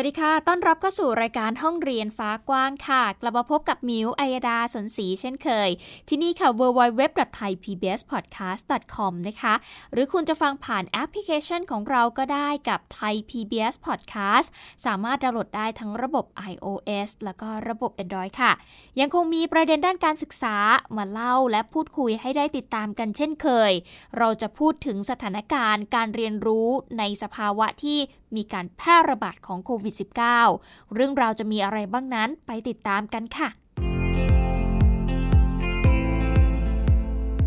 วัสดีค่ะ ต้อนรับเข้าสู่รายการห้องเรียนฟ้ากว้างค่ะ กลับมาพบกับมิวอัยดาสนศรีเช่นเคย ที่นี่ค่ะ www.thaipbspodcast.com นะคะ หรือคุณจะฟังผ่านแอปพลิเคชันของเราก็ได้กับ Thai PBS Podcast สามารถดาวน์โหลดได้ทั้งระบบ iOS แล้วก็ระบบ Android ค่ะ ยังคงมีประเด็นด้านการศึกษามาเล่าและพูดคุยให้ได้ติดตามกันเช่นเคย เราจะพูดถึงสถานการณ์การเรียนรู้ในสภาวะที่มีการแพร่ระบาดของโควิดวิด -19 เรื่องราวจะมีอะไรบ้างนั้นไปติดตามกันค่ะ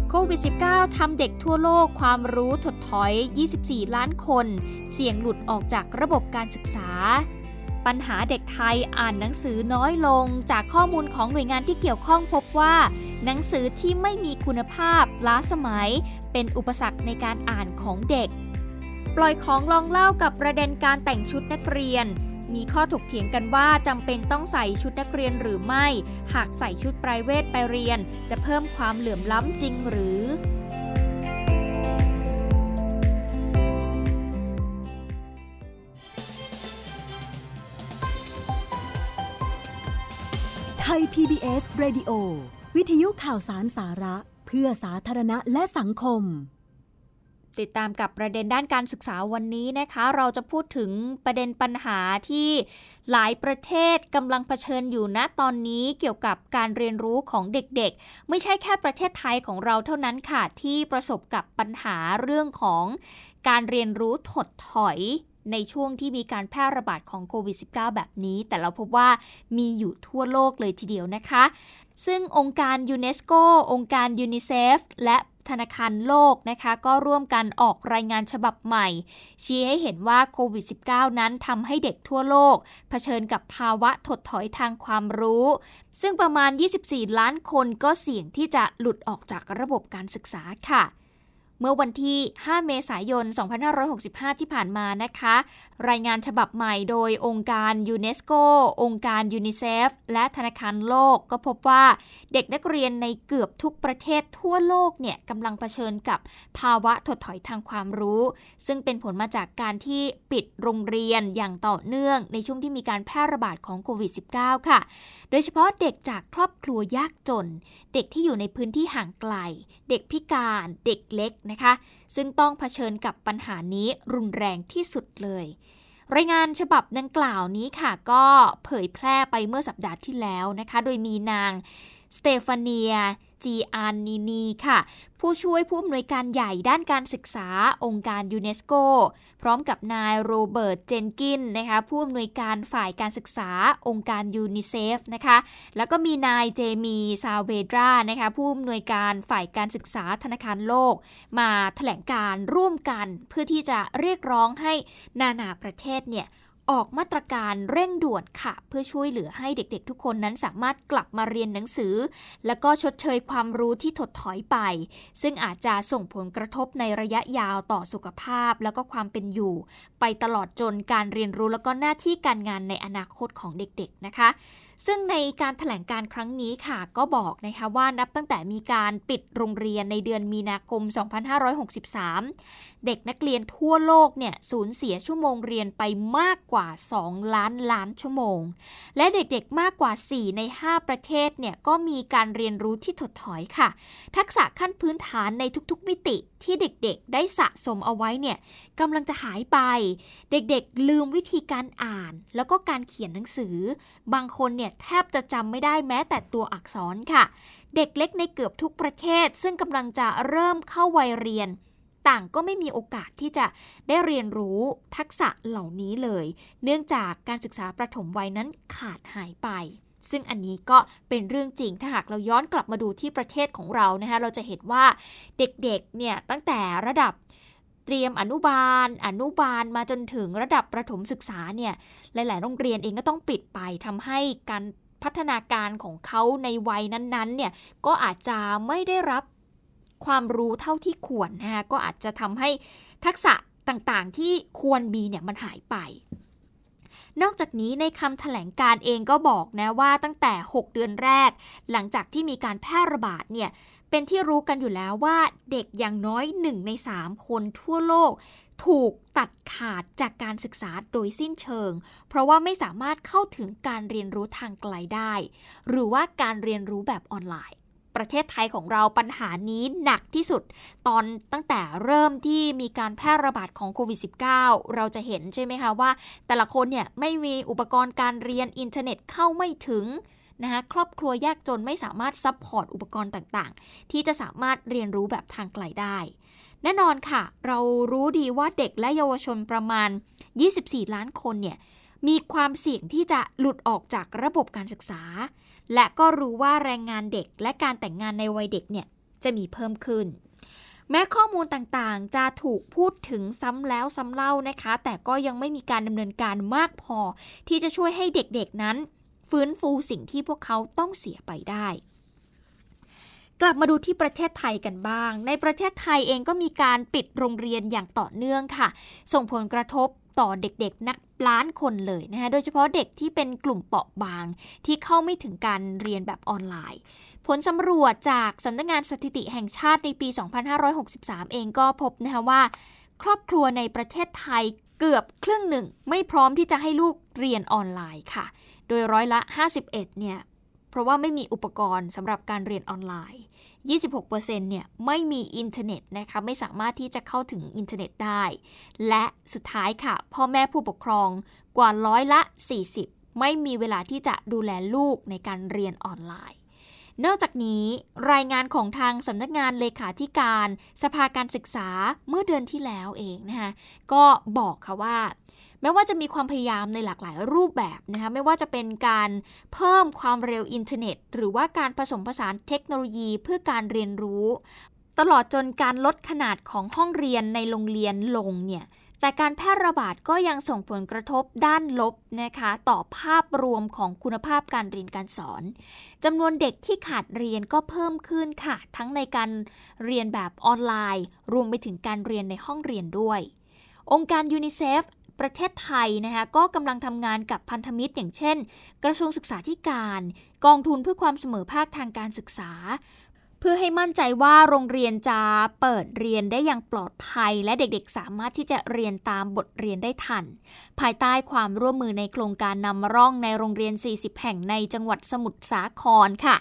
โควิด -19 ทำเด็กทั่วโลกความรู้ถดถอย 24 ล้านคน เสี่ยงหลุดออกจากระบบการศึกษา ปัญหาเด็กไทยอ่านหนังสือน้อยลง จากข้อมูลของหน่วยงานที่เกี่ยวข้องพบว่า หนังสือที่ไม่มีคุณภาพล้าสมัย เป็นอุปสรรคในการอ่านของเด็ก ปล่อยของลองเล่ากับประเด็นการแต่งชุดนักเรียน มีข้อถกเถียงกันว่าจำเป็นต้องใส่ชุดนักเรียนหรือไม่ หากใส่ชุดไพรเวทไปเรียน จะเพิ่มความเหลื่อมล้ำจริงหรือไทย PBS Radio วิทยุข่าวสารสาระ เพื่อสาธารณะและสังคม ติดตามกับประเด็นด้านการศึกษาวันนี้นะคะ เราจะพูดถึงประเด็นปัญหาที่หลายประเทศกำลังเผชิญอยู่ณตอนนี้เกี่ยวกับการเรียนรู้ของเด็กๆ ไม่ใช่แค่ประเทศไทยของเราเท่านั้นค่ะ ที่ประสบกับปัญหาเรื่องของการเรียนรู้ถดถอยในช่วงที่มีการแพร่ระบาดของโควิด -19 แบบนี้ แต่เราพบว่ามีอยู่ทั่วโลกเลยทีเดียวนะคะ ซึ่งองค์การยูเนสโกองค์การยูนิเซฟและ ธนาคารโลกนะคะก็ร่วมกันออกรายงานฉบับใหม่ ชี้ให้เห็นว่าโควิด -19 นั้นทำให้เด็กทั่วโลก เผชิญกับภาวะถดถอยทางความรู้ ซึ่งประมาณ 24 ล้านคนก็เสี่ยงที่จะหลุดออกจากระบบการศึกษาค่ะ เมื่อวันที่ 5 เมษายน 2565 ที่ผ่านมานะคะ รายงานฉบับใหม่โดยองค์การยูเนสโกองค์การยูนิเซฟและธนาคารโลกก็พบว่าเด็กนักเรียนในเกือบทุกประเทศทั่วโลกเนี่ยกำลังเผชิญกับภาวะถดถอยทางความรู้ ซึ่งเป็นผลมาจากการที่ปิดโรงเรียนอย่างต่อเนื่องในช่วงที่มีการแพร่ระบาดของโควิด -19 ค่ะ โดยเฉพาะเด็กจากครอบครัวยากจน เด็กที่อยู่ในพื้นที่ห่างไกล เด็กพิการ เด็กเล็กนะคะ ซึ่งต้องเผชิญกับปัญหานี้รุนแรงที่สุดเลย รายงานฉบับดังกล่าวนี้ค่ะ ก็เผยแพร่ไปเมื่อสัปดาห์ที่แล้วนะคะ โดยมีนางสเตฟานีย จีอานีนีค่ะ ผู้ช่วยผู้อำนวยการใหญ่ด้านการศึกษาองค์การยูเนสโก พร้อมกับนายโรเบิร์ตเจนกินนะคะผู้อำนวยการฝ่ายการศึกษาองค์การยูนิเซฟนะคะแล้วก็มีนายเจมีซาเวดรานะคะผู้อำนวยการฝ่ายการศึกษาธนาคารโลก มาแถลงการณ์ร่วมกันเพื่อที่จะเรียกร้องให้นานาประเทศเนี่ย ออกมาตรการเร่งด่วนค่ะ เพื่อช่วยเหลือให้เด็กๆ ทุกคนนั้นสามารถกลับมาเรียนหนังสือ แล้วก็ชดเชยความรู้ที่ถดถอยไป ซึ่งอาจจะส่งผลกระทบในระยะยาวต่อสุขภาพ แล้วก็ความเป็นอยู่ ไปตลอดจนการเรียนรู้แล้วก็หน้าที่การงานในอนาคตของเด็กๆนะคะซึ่งในการถแถลงการครั้งนี้ค่ะ ก็บอกนะคะว่านับตั้งแต่มีการปิดโรงเรียนในเดือนมีนาคม 2563 เด็กนักเรียนทั่วโลกเนี่ยสูญเสียชั่วโมงเรียนไปมากกว่า 2 ล้านล้านชั่วโมง และเด็กๆมากกว่า 4 ใน 5 ประเทศเนี่ยก็มีการเรียนรู้ที่ถดถอยค่ะ ทักษะขั้นพื้นฐานในทุกๆมิติที่เด็กๆ ได้สะสมเอาไว้เนี่ยกำลังจะหายไป เด็กๆ ลืมวิธีการอ่าน แล้วก็การเขียนหนังสือ บางคนเนี่ยแทบจะจำไม่ได้แม้แต่ตัวอักษรค่ะ เด็กเล็กในเกือบทุกประเทศ ซึ่งกำลังจะเริ่มเข้าวัยเรียน ต่างก็ไม่มีโอกาสที่จะได้เรียนรู้ทักษะเหล่านี้เลย เนื่องจากการศึกษาประถมวัยนั้นขาดหายไป ซึ่งอันนี้ก็เป็นเรื่องจริงถ้าหากเราย้อนกลับมาดูที่ประเทศของเรานะคะเราจะเห็นว่าเด็กๆเนี่ยตั้งแต่ระดับเตรียมอนุบาล อนุบาลมาจนถึงระดับประถมศึกษาเนี่ยหลาย ๆ โรงเรียนเองก็ต้องปิดไปทำให้การพัฒนาการของเขาในวัยนั้น ๆ เนี่ยก็อาจจะไม่ได้รับ ความรู้เท่าที่ควรนะคะก็อาจจะทำให้ทักษะต่างๆ ที่ควรมีเนี่ยมันหายไป นอกจากนี้ในคำถแถลงการเองก็บอกนะว่าตั้งแต่ 6 เดือนแรก หลังจากที่มีการแพร่ระบาดเนี่ยเป็นที่รู้กันอยู่แล้วว่าเด็กอย่างน้อย1ใน3 คนทั่วโลก ถูกตัดขาดจากการศึกษาโดยสิ้นเชิง เพราะว่าไม่สามารถเข้าถึงการเรียนรู้ทางไกลได้ หรือว่าการเรียนรู้แบบออนไลน์ ประเทศไทยของเราปัญหานี้หนักที่สุด ตอนตั้งแต่เริ่มที่มีการแพร่ระบาดของโควิด -19 เราจะเห็นใช่ไหมคะว่า แต่ละคนเนี่ยไม่มีอุปกรณ์การเรียนอินเทอร์เน็ตเข้าไม่ถึงนะคะครอบครัวยากจนไม่สามารถ support อุปกรณ์ต่างๆ ที่จะสามารถเรียนรู้แบบทางไกลได้ แน่นอนค่ะ เรารู้ดีว่าเด็กและเยาวชนประมาณ 24 ล้านคนเนี่ยมีความเสี่ยงที่จะหลุดออกจากระบบการศึกษา และก็รู้ว่าแรงงานเด็กและการแต่งงานในวัยเด็กเนี่ยจะมีเพิ่มขึ้น แม้ข้อมูลต่างๆ จะถูกพูดถึงซ้ำแล้วซ้ำเล่านะคะ แต่ก็ยังไม่มีการดำเนินการมากพอ ที่จะช่วยให้เด็กๆนั้น ฟื้นฟูสิ่งที่พวกเขาต้องเสียไปได้กลับมาดูที่ประเทศไทยกันบ้าง ในประเทศไทยเองก็มีการปิดโรงเรียนอย่างต่อเนื่องค่ะ ส่งผลกระทบ ต่อเด็กๆ นับล้านคนเลยนะคะโดยเฉพาะเด็กที่เป็นกลุ่มเปราะบาง ที่เข้าไม่ถึงการเรียนแบบออนไลน์ ผลสำรวจจากสำนักงานสถิติแห่งชาติในปี 2563 เองก็พบนะคะว่า ครอบครัวในประเทศไทยเกือบครึ่งหนึ่ง ไม่พร้อมที่จะให้ลูกเรียนออนไลน์ค่ะ โดยร้อยละ 51 เนี่ย เพราะว่าไม่มีอุปกรณ์สำหรับการเรียนออนไลน์ 26%เนี่ยไม่มีอินเทอร์เน็ตนะคะไม่สามารถที่จะเข้าถึงอินเทอร์เน็ตได้ และสุดท้ายค่ะ พ่อแม่ผู้ปกครองกว่าร้อยละ 40 ไม่มีเวลาที่จะดูแลลูกในการเรียนออนไลน์ นอกจากนี้รายงานของทางสำนักงานเลขาธิการ สภาการศึกษาเมื่อเดือนที่แล้วเองนะคะก็บอกค่ะว่า แม้ว่าจะมีความพยายามในหลากหลายรูปแบบนะคะไม่ว่าจะเป็นการเพิ่มความเร็วอินเทอร์เน็ต หรือว่าการผสมผสานเทคโนโลยีเพื่อการเรียนรู้ ตลอดจนการลดขนาดของห้องเรียนในโรงเรียนลงเนี่ยแต่การแพร่ระบาดก็ยังส่งผลกระทบด้านลบนะคะ ต่อภาพรวมของคุณภาพการเรียนการสอนจำนวนเด็กที่ขาดเรียนก็เพิ่มขึ้นค่ะ ทั้งในการเรียนแบบออนไลน์ รวมไปถึงการเรียนในห้องเรียนด้วย องค์การยูนิเซฟ ประเทศไทยนะคะก็กำลังทำงานกับพันธมิตร อย่างเช่น กระทรวงศึกษาธิการ กองทุนเพื่อความเสมอภาคทางการศึกษา เพื่อให้มั่นใจว่าโรงเรียนจะเปิดเรียนได้อย่างปลอดภัย และเด็กๆ สามารถที่จะเรียนตามบทเรียนได้ทัน ภายใต้ความร่วมมือในโครงการนำร่องในโรงเรียน 40 แห่งในจังหวัดสมุทรสาครค่ะ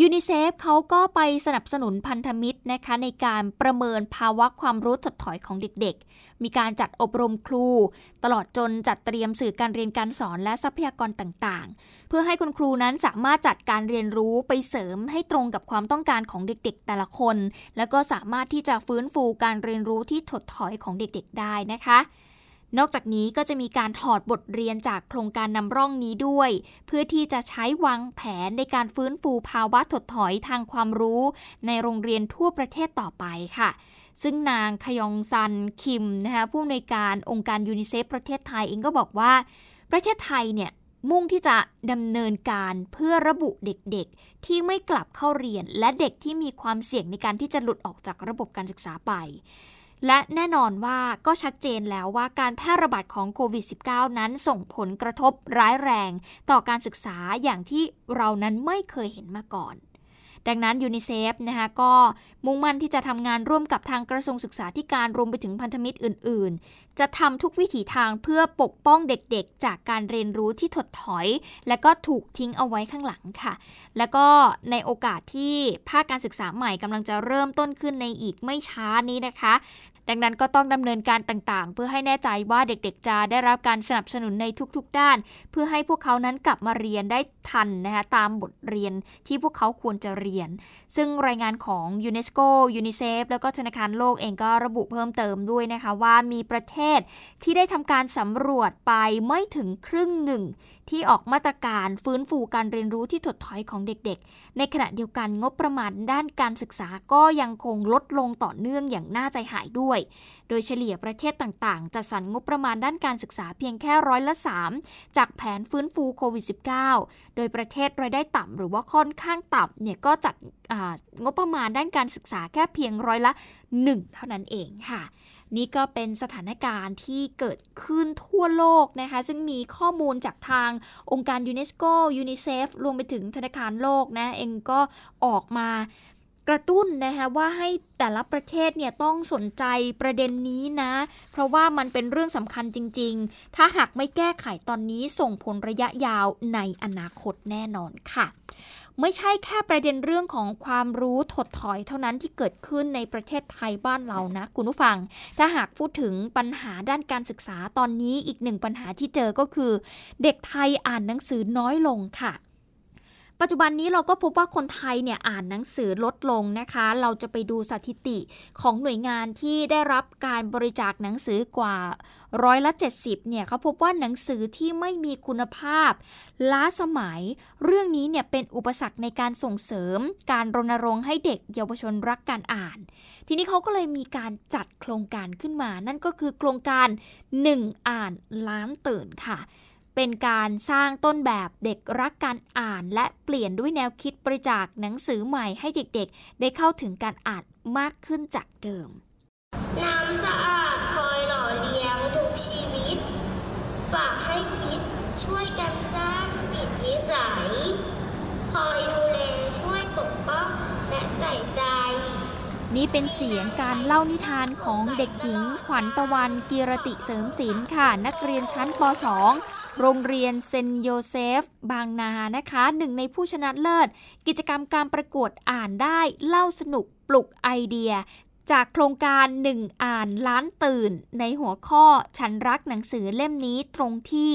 ยูนิเซฟเขาก็ไปสนับสนุนพันธมิตรนะคะในการประเมินภาวะความรู้ถดถอยของเด็กๆ มีการจัดอบรมครู ตลอดจนจัดเตรียมสื่อการเรียนการสอนและทรัพยากรต่างๆ เพื่อให้คุณครูนั้นสามารถจัดการเรียนรู้ไปเสริมให้ตรงกับความต้องการของเด็กๆ แต่ละคน แล้วก็สามารถที่จะฟื้นฟูการเรียนรู้ที่ถดถอยของเด็กๆ ได้นะคะ นอกจากนี้ก็จะมีการถอดบทเรียนจากโครงการนำร่องนี้ด้วย เพื่อที่จะใช้วางแผนในการฟื้นฟูภาวะถดถอยทางความรู้ ในโรงเรียนทั่วประเทศต่อไปค่ะซึ่งนางขยองซันคิมนะคะผู้อำนวยการองค์การยูนิเซฟประเทศไทยเองก็บอกว่า ประเทศไทยเนี่ยมุ่งที่จะดำเนินการเพื่อระบุเด็กๆ ที่ไม่กลับเข้าเรียน และเด็กที่มีความเสี่ยงในการที่จะหลุดออกจากระบบการศึกษาไป และแน่นอนว่าก็ชัดเจนแล้วว่าการแพร่ระบาดของโควิด -19 นั้นส่งผลกระทบร้ายแรงต่อการศึกษาอย่างที่เรานั้นไม่เคยเห็นมาก่อน ดังนั้นยูนิเซฟนะคะก็มุ่งมั่นที่จะทำงานร่วมกับทางกระทรวงศึกษาธิการรวมไปถึงพันธมิตรอื่น ๆ จะทำทุกวิถีทางเพื่อปกป้องเด็กๆ จากการเรียนรู้ที่ถดถอย และก็ถูกทิ้งเอาไว้ข้างหลังค่ะ แล้วก็ในโอกาสที่ภาคการศึกษาใหม่กำลังจะเริ่มต้นขึ้นในอีกไม่ช้านี้นะคะ ดังนั้นก็ต้องดำเนินการต่างๆ เพื่อให้แน่ใจว่าเด็กๆ จะได้รับการสนับสนุนในทุกๆด้าน เพื่อให้พวกเขานั้นกลับมาเรียนได้ ทันนะคะตามบทเรียนที่พวกเขาควรจะเรียน ซึ่งรายงานของยูเนสโกยูนิเซฟแล้วก็ธนาคารโลกเองก็ระบุเพิ่มเติมด้วยนะคะว่ามีประเทศที่ได้ทำการสำรวจไปไม่ถึงครึ่งหนึ่ง ที่ออกมาตรการฟื้นฟูการเรียนรู้ที่ถดถอยของเด็กๆ ในขณะเดียวกันงบประมาณด้านการศึกษาก็ยังคงลดลงต่อเนื่องอย่างน่าใจหายด้วยโดยเฉลี่ยประเทศต่างๆจะสรรงบประมาณด้านการศึกษาเพียงแค่ร้อยละ 3 จากแผนฟื้นฟูโควิด -19 โดยประเทศรายได้ต่ำหรือว่าค่อนข้างต่ำเนี่ยก็จัดงบประมาณด้านการศึกษาแค่เพียงร้อยละ 1 เท่านั้นเองค่ะนี่ก็เป็นสถานการณ์ที่เกิดขึ้นทั่วโลกนะคะ ซึ่งมีข้อมูลจากทางองค์การยูเนสโกยูนิเซฟรวมไปถึงธนาคารโลกนะ เองก็ออกมา กระตุ้นนะคะว่าให้แต่ละประเทศเนี่ยต้องสนใจประเด็นนี้นะ เพราะว่ามันเป็นเรื่องสำคัญจริง ๆ ถ้าหากไม่แก้ไขตอนนี้ส่งผลระยะยาวในอนาคตแน่นอนค่ะไม่ใช่แค่ประเด็นเรื่องของความรู้ถดถอยเท่านั้นที่เกิดขึ้นในประเทศไทยบ้านเรานะ คุณผู้ฟัง ถ้าหากพูดถึงปัญหาด้านการศึกษาตอนนี้อีกหนึ่งปัญหาที่เจอก็คือ เด็กไทยอ่านหนังสือน้อยลงค่ะ ปัจจุบันนี้เราก็พบว่าคนไทยเนี่ยอ่านหนังสือลดลงนะคะ เราจะไปดูสถิติของหน่วยงานที่ได้รับการบริจาคหนังสือกว่าร้อยละ70เนี่ยเขาพบว่าหนังสือที่ไม่มีคุณภาพ ล้าสมัย เรื่องนี้เนี่ยเป็นอุปสรรคในการส่งเสริม การรณรงค์ให้เด็กเยาวชนรักการอ่าน ทีนี้เขาก็เลยมีการจัดโครงการขึ้นมา นั่นก็คือโครงการ 1 อ่านล้านตื่นค่ะ เป็นการสร้างต้นแบบเด็กรักการอ่าน และเปลี่ยนด้วยแนวคิดบริจาคหนังสือใหม่ให้เด็กๆ ได้เข้าถึงการอ่านมากขึ้นจากเดิม น้ำสะอาดคอยหล่อเลี้ยงทุกชีวิต ฝากให้คิดช่วยกันสร้างติดนิสัย คอยดูแลช่วยปกป้องและใส่ใจนี่เป็นเสียงการเล่านิทานของเด็กหญิงขวัญตะวันกีรติเสริมศิลป์ค่ะ นักเรียนชั้นป .2 โรงเรียนเซนโยเซฟ บางนานะคะหนึ่งในผู้ชนะเลิศ กิจกรรมการประกวดอ่านได้เล่าสนุกปลุกไอเดีย จากโครงการหนึ่งอ่านล้านตื่น ในหัวข้อฉันรักหนังสือเล่มนี้ตรงที่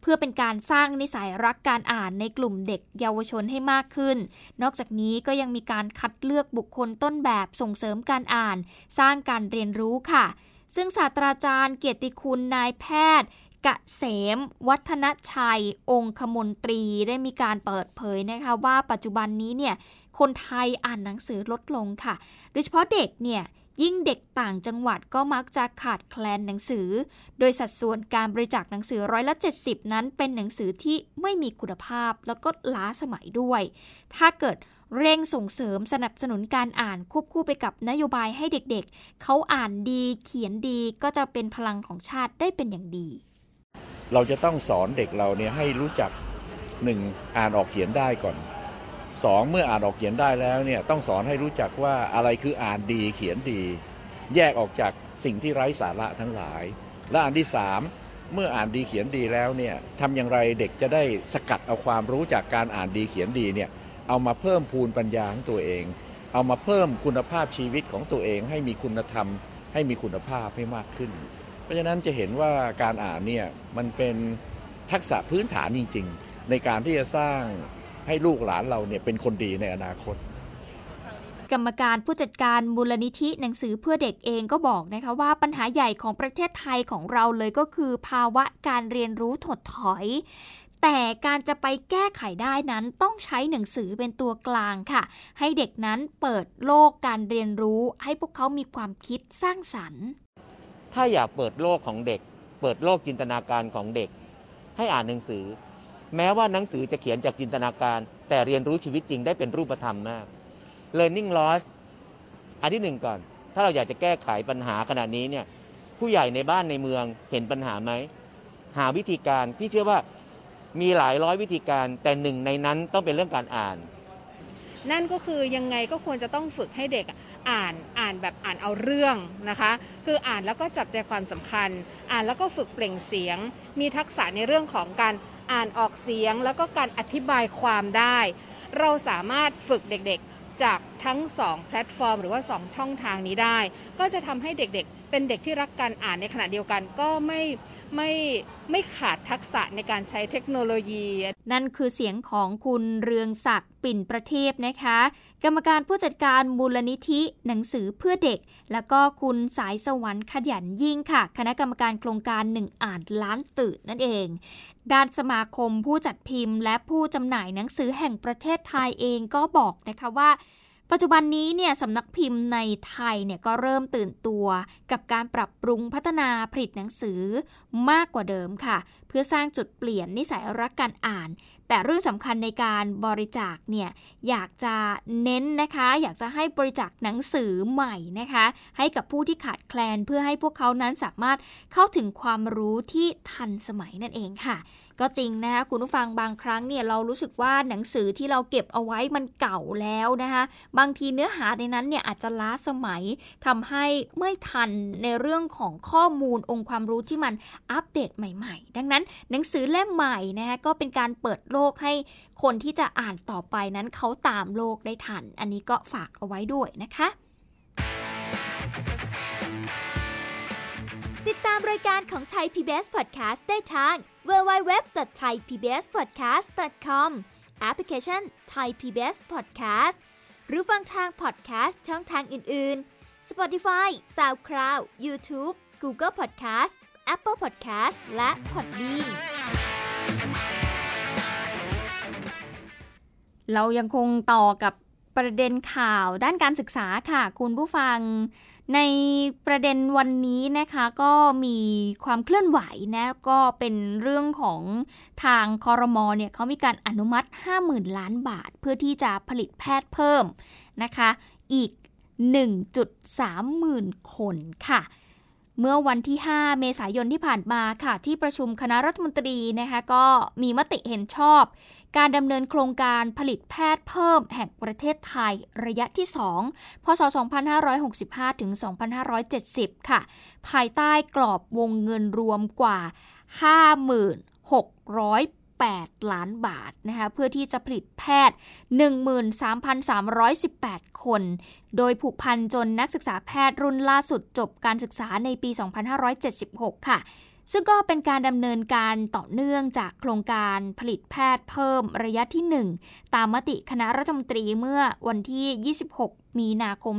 เพื่อเป็นการสร้างนิสัยรักการอ่านในกลุ่มเด็กเยาวชนให้มากขึ้น นอกจากนี้ก็ยังมีการคัดเลือกบุคคลต้นแบบส่งเสริมการอ่าน สร้างการเรียนรู้ค่ะซึ่งศาสตราจารย์เกียรติคุณนายแพทย์ กะเสม วัฒนชัย องคมนตรีได้มีการเปิดเผยนะคะว่าปัจจุบันนี้เนี่ยคนไทยอ่านหนังสือลดลงค่ะ โดยเฉพาะเด็กเนี่ยยิ่งเด็กต่างจังหวัดก็มักจะขาดแคลนหนังสือ โดยสัดส่วนการบริจาคหนังสือร้อยละ70 นั้นเป็นหนังสือที่ไม่มีคุณภาพแล้วก็ล้าสมัยด้วย ถ้าเกิดเร่งส่งเสริมสนับสนุนการอ่านควบคู่ไปกับนโยบายให้เด็กๆเขาอ่านดีเขียนดีก็จะเป็นพลังของชาติได้เป็นอย่างดี เราจะต้องสอนเด็กเราเนี่ยให้รู้จักหนึ่งอ่านออกเขียนได้ก่อนสองเมื่ออ่านออกเขียนได้แล้วเนี่ยต้องสอนให้รู้จักว่าอะไรคืออ่านดีเขียนดี แยกออกจากสิ่งที่ไร้สาระทั้งหลาย และอันที่สามเมื่ออ่านดีเขียนดีแล้วเนี่ยทำอย่างไรเด็กจะได้สกัดเอาความรู้จากการอ่านดีเขียนดีเนี่ยเอามาเพิ่มพูนปัญญาของตัวเอง เอามาเพิ่มคุณภาพชีวิตของตัวเองให้มีคุณธรรม ให้มีคุณภาพให้มากขึ้น ราะฉะนั้นจะเห็นว่าการอ่านเนี่ยมันเป็นทักษะพื้นฐานจริง ๆ ในการที่จะสร้างให้ลูกหลานเราเนี่ยเป็นคนดีในอนาคต กรรมการผู้จัดการมูลนิธิหนังสือเพื่อเด็กเองก็บอกนะคะว่าปัญหาใหญ่ของประเทศไทยของเราเลยก็คือภาวะการเรียนรู้ถดถอยแต่การจะไปแก้ไขได้นั้นต้องใช้หนังสือเป็นตัวกลางค่ะ ให้เด็กนั้นเปิดโลกการเรียนรู้ ให้พวกเขามีความคิดสร้างสรรค์ ถ้าอยากเปิดโลกของเด็ก เปิดโลกจินตนาการของเด็ก ให้อ่านหนังสือ แม้ว่าหนังสือจะเขียนจากจินตนาการ แต่เรียนรู้ชีวิตจริงได้เป็นรูปธรรมมาก learning loss อันที่หนึ่งก่อน ถ้าเราอยากจะแก้ไขปัญหาขนาดนี้เนี่ยผู้ใหญ่ในบ้านในเมืองเห็นปัญหาไหม หาวิธีการพี่เชื่อว่ามีหลายร้อยวิธีการ แต่หนึ่งในนั้นต้องเป็นเรื่องการอ่าน นั่นก็คือยังไงก็ควรจะต้องฝึกให้เด็ก อ่านอ่านแบบอ่านเอาเรื่องนะคะ คืออ่านแล้วก็จับใจความสำคัญ อ่านแล้วก็ฝึกเปล่งเสียง มีทักษะในเรื่องของการอ่านออกเสียง แล้วก็การอธิบายความได้ เราสามารถฝึกเด็กๆ จากทั้ง 2 แพลตฟอร์ม หรือว่า 2 ช่องทางนี้ได้ ก็จะทำให้เด็กๆ เป็นเด็กที่รักการอ่านในขณะเดียวกันก็ไม่ไม่ไม่ขาดทักษะในการใช้เทคโนโลยี นั่นคือเสียงของคุณเรืองศักดิ์ปิ่นประเทศนะคะ กรรมการผู้จัดการมูลนิธิหนังสือเพื่อเด็ก แล้วก็คุณสายสวรรค์ขยันยิ่งค่ะ คณะกรรมการโครงการหนึ่งอ่านล้านตื่นนั่นเอง ด้านสมาคมผู้จัดพิมพ์ และผู้จำหน่ายหนังสือแห่งประเทศไทยเองก็บอกนะคะว่า ปัจจุบันนี้เนี่ยสำนักพิมพ์ในไทยเนี่ยก็เริ่มตื่นตัวกับการปรับปรุงพัฒนาผลิตหนังสือมากกว่าเดิมค่ะ เพื่อสร้างจุดเปลี่ยนนิสัยรักการอ่าน แต่เรื่องสำคัญในการบริจาคเนี่ยอยากจะเน้นนะคะ อยากจะให้บริจาคหนังสือใหม่นะคะ ให้กับผู้ที่ขาดแคลนเพื่อให้พวกเขานั้นสามารถเข้าถึงความรู้ที่ทันสมัยนั่นเองค่ะ ก็จริงนะคะคุณผู้ฟังบางครั้งเนี่ยเรารู้สึกว่าหนังสือที่เราเก็บเอาไว้มันเก่าแล้วนะคะบางทีเนื้อหาในนั้นเนี่ยอาจจะล้าสมัยทำให้ไม่ทันในเรื่องของข้อมูลองค์ความรู้ที่มันอัปเดตใหม่ ๆ ดังนั้นหนังสือเล่มใหม่นะคะก็เป็นการเปิดโลกให้คนที่จะอ่านต่อไปนั้นเขาตามโลกได้ทัน อันนี้ก็ฝากเอาไว้ด้วยนะคะ รายการของไทย PBS Podcast ได้ทาง www.thaipbspodcast.com แอปพลิเคชัน Thai PBS Podcast หรือฟังทาง podcast ช่องทางอื่น ๆ Spotify SoundCloud YouTube Google Podcast Apple Podcast และ Podbean เรายังคงต่อกับประเด็นข่าวด้านการศึกษาค่ะ คุณผู้ฟัง ในประเด็นวันนี้นะคะก็มีความเคลื่อนไหวนะก็เป็นเรื่องของทางคอรมอเนี่ยเขามีการอนุมัติ 50,000 ล้านบาท เพื่อที่จะผลิตแพทย์เพิ่มนะคะ อีก 1.3 หมื่นคนค่ะ เมื่อวันที่ 5 เมษายนที่ผ่านมาค่ะ ที่ประชุมคณะรัฐมนตรีนะคะก็มีมติเห็นชอบ การดำเนินโครงการผลิตแพทย์เพิ่มแห่งประเทศไทยระยะที่ 2 พศ 2565 ถึง 2570 ค่ะ ภายใต้กรอบวงเงินรวมกว่า 8 ล้านบาทนะคะเพื่อที่จะผลิตแพทย์ 13,318 คน โดยผูกพันจนนักศึกษาแพทย์รุ่นล่าสุดจบการศึกษาในปี 2576 ค่ะ ซึ่งก็เป็นการดำเนินการต่อเนื่องจากโครงการผลิตแพทย์เพิ่มระยะที่ 1 ตามมติคณะรัฐมนตรีเมื่อวันที่ 26 มีนาคม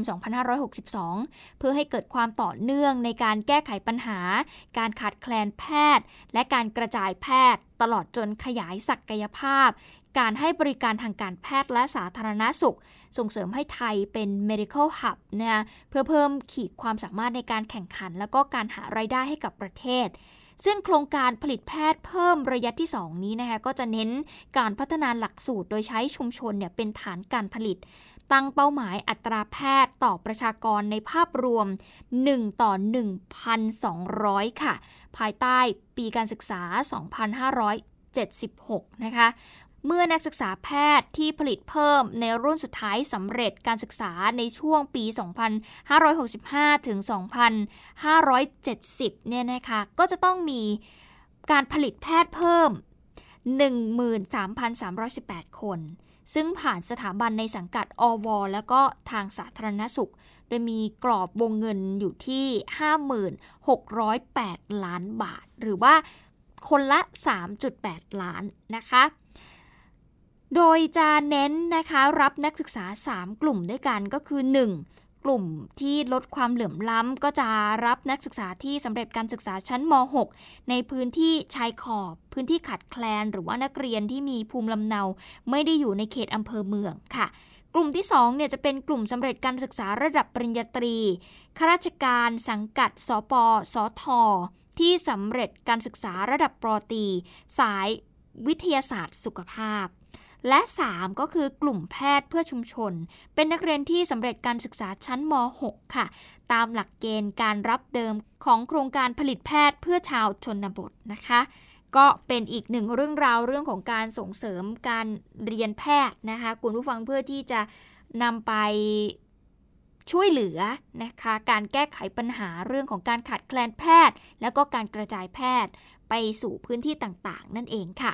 2562 เพื่อให้เกิดความต่อเนื่องในการแก้ไขปัญหา การขาดแคลนแพทย์ และการกระจายแพทย์ ตลอดจนขยายศักยภาพ การให้บริการทางการแพทย์และสาธารณาสุข ส่งเสริมให้ไทยเป็น medical hub นะเพื่อเพิ่มขีดความสามารถในการแข่งขัน และก็การหาไรายได้ให้กับประเทศ ซึ่งโครงการผลิตแพทย์เพิ่มระยะที่ 2 นี้นะคะก็จะเน้นการพัฒนาหลักสูตรโดยใช้ชุมชนเนี่ยเป็นฐานการผลิต ตั้งเป้าหมายอัตราแพทย์ต่อประชากรในภาพรวม 1 ต่อ 1,200 ค่ะ ภายใต้ปีการศึกษา 2576 นะคะ เมื่อนักศึกษาแพทย์ที่ผลิตเพิ่มในรุ่นสุดท้ายสำเร็จการศึกษาในช่วงปี 2565 ถึง 2570 เนี่ยนะคะ ก็จะต้องมีการผลิตแพทย์เพิ่ม 13,318 คน ซึ่งผ่านสถาบันในสังกัดอว แล้วก็ทางสาธารณสุข โดยมีกรอบวงเงินอยู่ที่ 56,08 ล้านบาท หรือว่าคนละ 3.8 ล้านนะคะ โดยจะเน้นนะคะรับนักศึกษา 3 กลุ่มด้วยกันก็คือ 1. กลุ่มที่ลดความเหลื่อมล้ำ ก็จะรับนักศึกษาที่สำเร็จการศึกษาชั้นม .6 ในพื้นที่ชายขอบ พื้นที่ขัดแคลน หรือว่านักเรียนที่มีภูมิลำเนา ไม่ได้อยู่ในเขตอำเภอเมืองค่ะกลุ่มที่2เนี่ยจะเป็นกลุ่มสำเร็จการศึกษาระดับปริญญาตรี ข้าราชการสังกัด สปสท ที่สำเร็จการศึกษาระดับปรตี สายวิทยาศาสตร์สุขภาพ และ 3 ก็คือกลุ่มแพทย์เพื่อชุมชน เป็นนักเรียนที่สำเร็จการศึกษาชั้นม .6 ค่ะ ตามหลักเกณฑ์การรับเดิมของโครงการผลิตแพทย์เพื่อชาวชนบทนะคะ ก็เป็นอีกหนึ่งเรื่องราวเรื่องของการส่งเสริมการเรียนแพทย์นะคะ คุณผู้ฟังเพื่อที่จะนำไปช่วยเหลือนะคะการแก้ไขปัญหาเรื่องของการขาดแคลนแพทย์ แล้วก็การกระจายแพทย์ไปสู่พื้นที่ต่างๆ นั่นเองค่ะ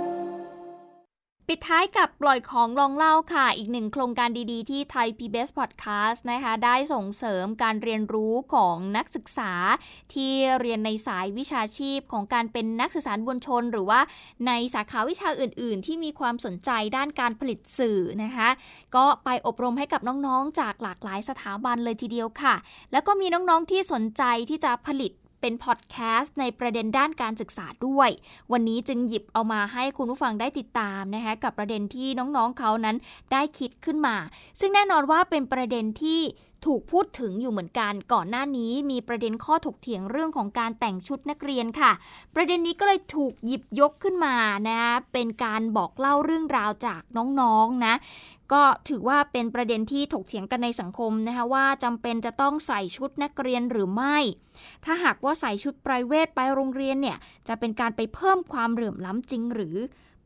ปิดท้ายกับปล่อยของลองเล่าค่ะ อีกหนึ่งโครงการดีๆ ที่ไทย PBS Podcast นะคะ ได้ส่งเสริมการเรียนรู้ของนักศึกษา ที่เรียนในสายวิชาชีพของการเป็นนักสื่อสารมวลชน หรือว่าในสาขาวิชาอื่น ๆ ที่มีความสนใจด้านการผลิตสื่อนะคะ ก็ไปอบรมให้กับน้องๆ จากหลากหลายสถาบันเลยทีเดียวค่ะ แล้วก็มีน้องๆที่สนใจที่จะผลิต เป็นพอดแคสต์ในประเด็นด้านการศึกษาด้วย วันนี้จึงหยิบเอามาให้คุณผู้ฟังได้ติดตามนะคะกับประเด็นที่น้องๆเขานั้นได้คิดขึ้นมา ซึ่งแน่นอนว่าเป็นประเด็นที่ ถูกพูดถึงอยู่เหมือนกัน ก่อนหน้านี้มีประเด็นข้อถกเถียงเรื่องของการแต่งชุดนักเรียนค่ะ ประเด็นนี้ก็เลยถูกหยิบยกขึ้นมานะเป็นการบอกเล่าเรื่องราวจากน้องๆนะก็ถือว่าเป็นประเด็นที่ถกเถียงกันในสังคมนะคะว่าจำเป็นจะต้องใส่ชุดนักเรียนหรือไม่ ถ้าหากว่าใส่ชุดไพรเวทไปโรงเรียนเนี่ยจะเป็นการไปเพิ่มความเหลื่อมล้ำจริงหรือ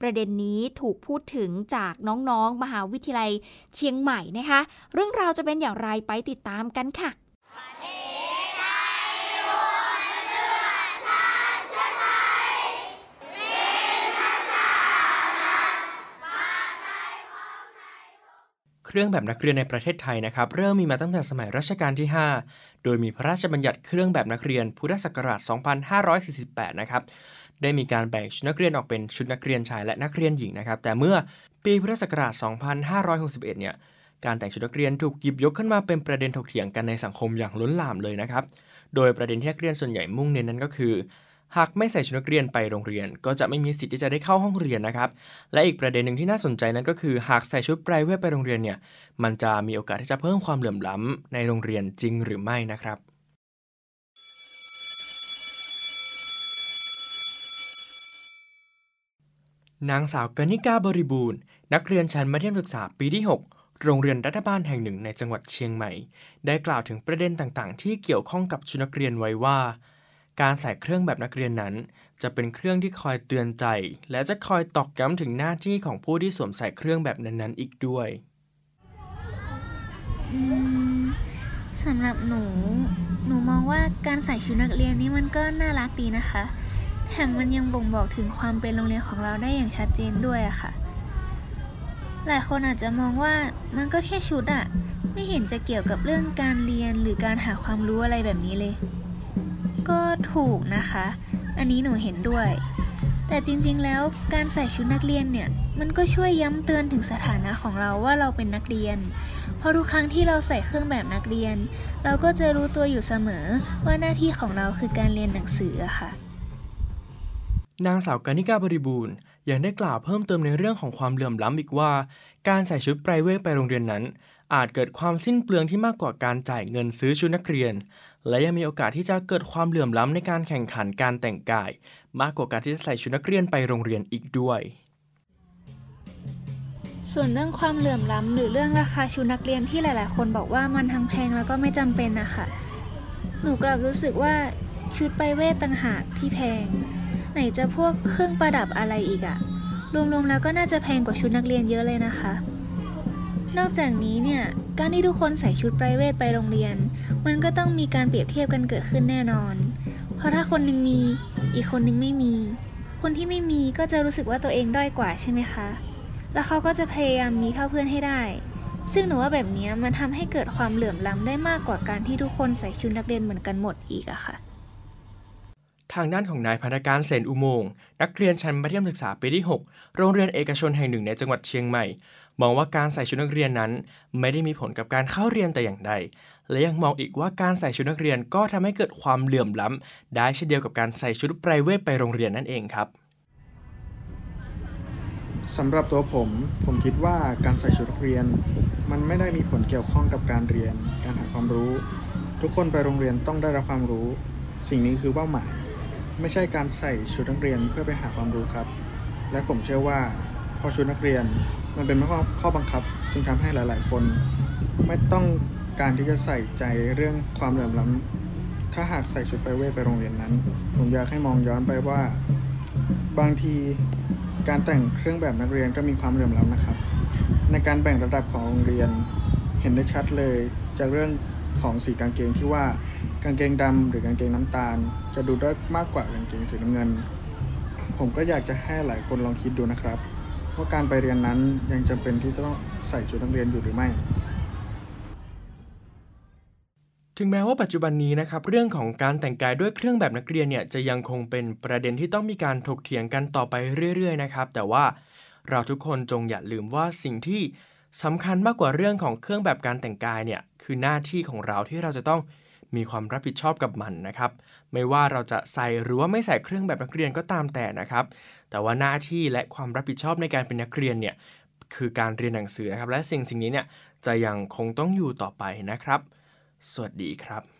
ประเด็นนี้ถูกพูดถึงจากน้องๆ มหาวิทยาลัยเชียงใหม่นะคะ เรื่องราวจะเป็นอย่างไรไปติดตามกันค่ะเครื่องแบบนักเรียนในประเทศไทยนะครับ เริ่มมีมาตั้งแต่สมัยรัชกาลที่ 5 โดยมีพระราชบัญญัติเครื่องแบบนักเรียนพุทธศักราช 2548 นะครับ ได้มีการแบ่งชุดนักเรียนออกเป็นชุดนักเรียนชายและนักเรียนหญิงนะครับ แต่เมื่อปีพุทธศักราช 2561 เนี่ย การแต่งชุดนักเรียนถูกหยิบยกขึ้นมาเป็นประเด็นถกเถียงกันในสังคมอย่างล้นหลามเลยนะครับ โดยประเด็นที่นักเรียนส่วนใหญ่มุ่งเน้นนั้นก็คือ หากไม่ใส่ชุดนักเรียนไปโรงเรียน ก็จะไม่มีสิทธิ์ที่จะได้เข้าห้องเรียนนะครับ และอีกประเด็นหนึ่งที่น่าสนใจนั้นก็คือ หากใส่ชุดไพรเวทไปโรงเรียนเนี่ย มันจะมีโอกาสที่จะเพิ่มความเหลื่อมล้ำในโรงเรียนจริงหรือไม่นะครับ นางสาวกนิกาบริบูรณ์ นักเรียนชั้นมัธยมศึกษาปีที่ 6 โรงเรียนรัฐบาลแห่งหนึ่งในจังหวัดเชียงใหม่ ได้กล่าวถึงประเด็นต่างๆ ที่เกี่ยวข้องกับชุดนักเรียนไว้ว่า การใส่เครื่องแบบนักเรียนนั้น จะเป็นเครื่องที่คอยเตือนใจ และจะคอยตอกย้ำถึงหน้าที่ของผู้ที่สวมใส่เครื่องแบบนั้นๆ อีกด้วยสำหรับหนู หนูมองว่าการใส่ชุดนักเรียนนี้มันก็น่ารักดีนะคะ แถมมันยังบ่งบอกถึงความเป็นโรงเรียนของเราได้อย่างชัดเจนด้วยอะค่ะ หลายคนอาจจะมองว่ามันก็แค่ชุดอะไม่เห็นจะเกี่ยวกับเรื่องการเรียนหรือการหาความรู้อะไรแบบนี้เลย ก็ถูกนะคะ อันนี้หนูเห็นด้วย แต่จริงๆแล้วการใส่ชุดนักเรียนเนี่ยมันก็ช่วยย้ำเตือนถึงสถานะของเราว่าเราเป็นนักเรียน เพราะทุกครั้งที่เราใส่เครื่องแบบนักเรียน เราก็จะรู้ตัวอยู่เสมอว่าหน้าที่ของเราคือการเรียนหนังสือค่ะ นางสาวกานิกาบริบูรณ์ ยังได้กล่าวเพิ่มเติมในเรื่องของความเหลื่อมล้ำอีกว่า การใส่ชุดไพรเวทไปโรงเรียนนั้น อาจเกิดความสิ้นเปลืองที่มากกว่าการจ่ายเงินซื้อชุดนักเรียน และยังมีโอกาสที่จะเกิดความเหลื่อมล้ำในการแข่งขันการแต่งกาย มากกว่าการที่จะใส่ชุดนักเรียนไปโรงเรียนอีกด้วย ส่วนเรื่องความเหลื่อมล้ำหรือเรื่องราคาชุดนักเรียนที่หลาย ๆ คนบอกว่ามันทั้งแพงแล้วก็ไม่จำเป็นนะคะหนูกลับรู้สึกว่าชุดไปเวทต่างหากที่แพง ไหนจะพวกเครื่องประดับอะไรอีกอะรวมๆแล้วก็น่าจะแพงกว่าชุดนักเรียนเยอะเลยนะคะ นอกจากนี้เนี่ย การที่ทุกคนใส่ชุดไพรเวทไปโรงเรียน มันก็ต้องมีการเปรียบเทียบกันเกิดขึ้นแน่นอน เพราะถ้าคนนึงมี อีกคนนึงไม่มี คนที่ไม่มีก็จะรู้สึกว่าตัวเองด้อยกว่าใช่ไหมคะ แล้วเขาก็จะพยายามมีเท่าเพื่อนให้ได้ ซึ่งหนูว่าแบบนี้มันทำให้เกิดความเหลื่อมล้ำได้มากกว่าการที่ทุกคนใส่ชุดนักเรียนเหมือนกันหมดอีกอะค่ะ ทางด้านของนายพันธการเสนอุโมงค์นักเรียนชั้นมัธยมศึกษาปีที่ 6 โรงเรียนเอกชนแห่งหนึ่งในจังหวัดเชียงใหม่ มองว่าการใส่ชุดนักเรียนนั้น ไม่ได้มีผลกับการเข้าเรียนแต่อย่างใด และยังมองอีกว่าการใส่ชุดนักเรียนก็ทำให้เกิดความเหลื่อมล้ำได้เช่นเดียวกับการใส่ชุดไพรเวทไปโรงเรียนนั่นเองครับสำหรับตัวผม ผมคิดว่าการใส่ชุดนักเรียน มันไม่ได้มีผลเกี่ยวข้องกับการเรียน การหาความรู้ ทุกคนไปโรงเรียนต้องได้รับความรู้ สิ่งนี้คือเป้าหมาย ไม่ใช่การใส่ชุดนักเรียนเพื่อไปหาความรู้ครับ และผมเชื่อว่าพอชุดนักเรียนมันเป็นข้อข้อบังคับ จึงทำให้หลาย ๆ คน ไม่ต้องการที่จะใส่ใจเรื่องความเหลื่อมล้ำถ้าหากใส่ชุดไปเวทไปโรงเรียนนั้น ผมอยากให้มองย้อนไปว่า บางทีการแต่งเครื่องแบบนักเรียนก็มีความเหลื่อมล้ำนะครับ ในการแบ่งระดับของโรงเรียนเห็นได้ชัดเลยจากเรื่องของสีกางเกงที่ว่า กางเกงดำหรือกางเกงน้ำตาล จะดูได้มากกว่ากางเกงสีน้ำเงิน ผมก็อยากจะให้หลายคนลองคิดดูนะครับว่าการไปเรียนนั้นยังจำเป็นที่จะต้องใส่ชุดนักเรียนอยู่หรือไม่ ถึงแม้ว่าปัจจุบันนี้นะครับเรื่องของการแต่งกายด้วยเครื่องแบบนักเรียนเนี่ยจะยังคงเป็นประเด็นที่ต้องมีการถกเถียงกันต่อไปเรื่อย ๆ นะครับ แต่ว่าเราทุกคนจงอย่าลืมว่าสิ่งที่สำคัญมากกว่าเรื่องของเครื่องแบบการแต่งกายเนี่ยคือหน้าที่ของเราที่เราจะต้อง มีความรับผิดชอบกับมันนะครับ ไม่ว่าเราจะใส่หรือว่าไม่ใส่เครื่องแบบนักเรียนก็ตามแต่นะครับ แต่ว่าหน้าที่และความรับผิดชอบในการเป็นนักเรียนเนี่ยคือการเรียนหนังสือนะครับ และสิ่งสิ่งนี้เนี่ยจะยังคงต้องอยู่ต่อไปนะครับ สวัสดีครับ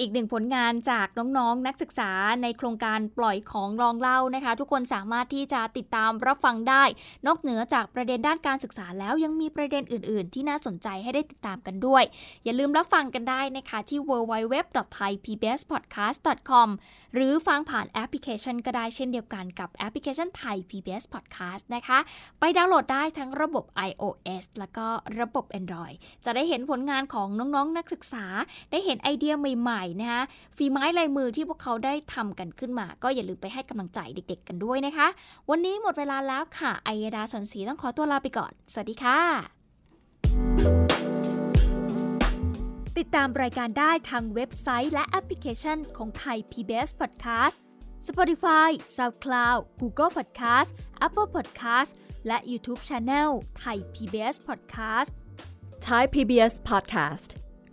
อีกหนึ่งผลงานจากน้องๆนนักศึกษาในโครงการปล่อยของรองเล่านะคะ ทุกคนสามารถที่จะติดตามรับฟังได้ นอกเหนือจากประเด็นด้านการศึกษาแล้วยังมีประเด็นอื่น ๆ ที่น่าสนใจให้ได้ติดตามกันด้วย อย่าลืมรับฟังกันได้นะคะที่ www.thaipbspodcast.com หรือฟังผ่านแอปพลิเคชันก็ได้เช่นเดียวกันกับแอปพลิเคชันไทย PBS Podcast นะคะ ไปดาวน์โหลดได้ทั้งระบบ iOS แล้วก็ระบบ Android จะได้เห็นผลงานของน้องๆนักศึกษา ได้เห็นไอเดียใหม่นะคะฝีไม้ลายมือที่พวกเขาได้ทำกันขึ้นมา ก็อย่าลืมไปให้กำลังใจเด็ก ๆ กันด้วยนะคะ วันนี้หมดเวลาแล้วค่ะไอยดาสนศรีต้องขอตัวลาไปก่อน สวัสดีค่ะ ติดตามรายการได้ทางเว็บไซต์และแอปพลิเคชันของไทย PBS Podcast Spotify SoundCloud Google Podcast Apple Podcast และ YouTube Channel ไทย PBS Podcast Thai PBS Podcast.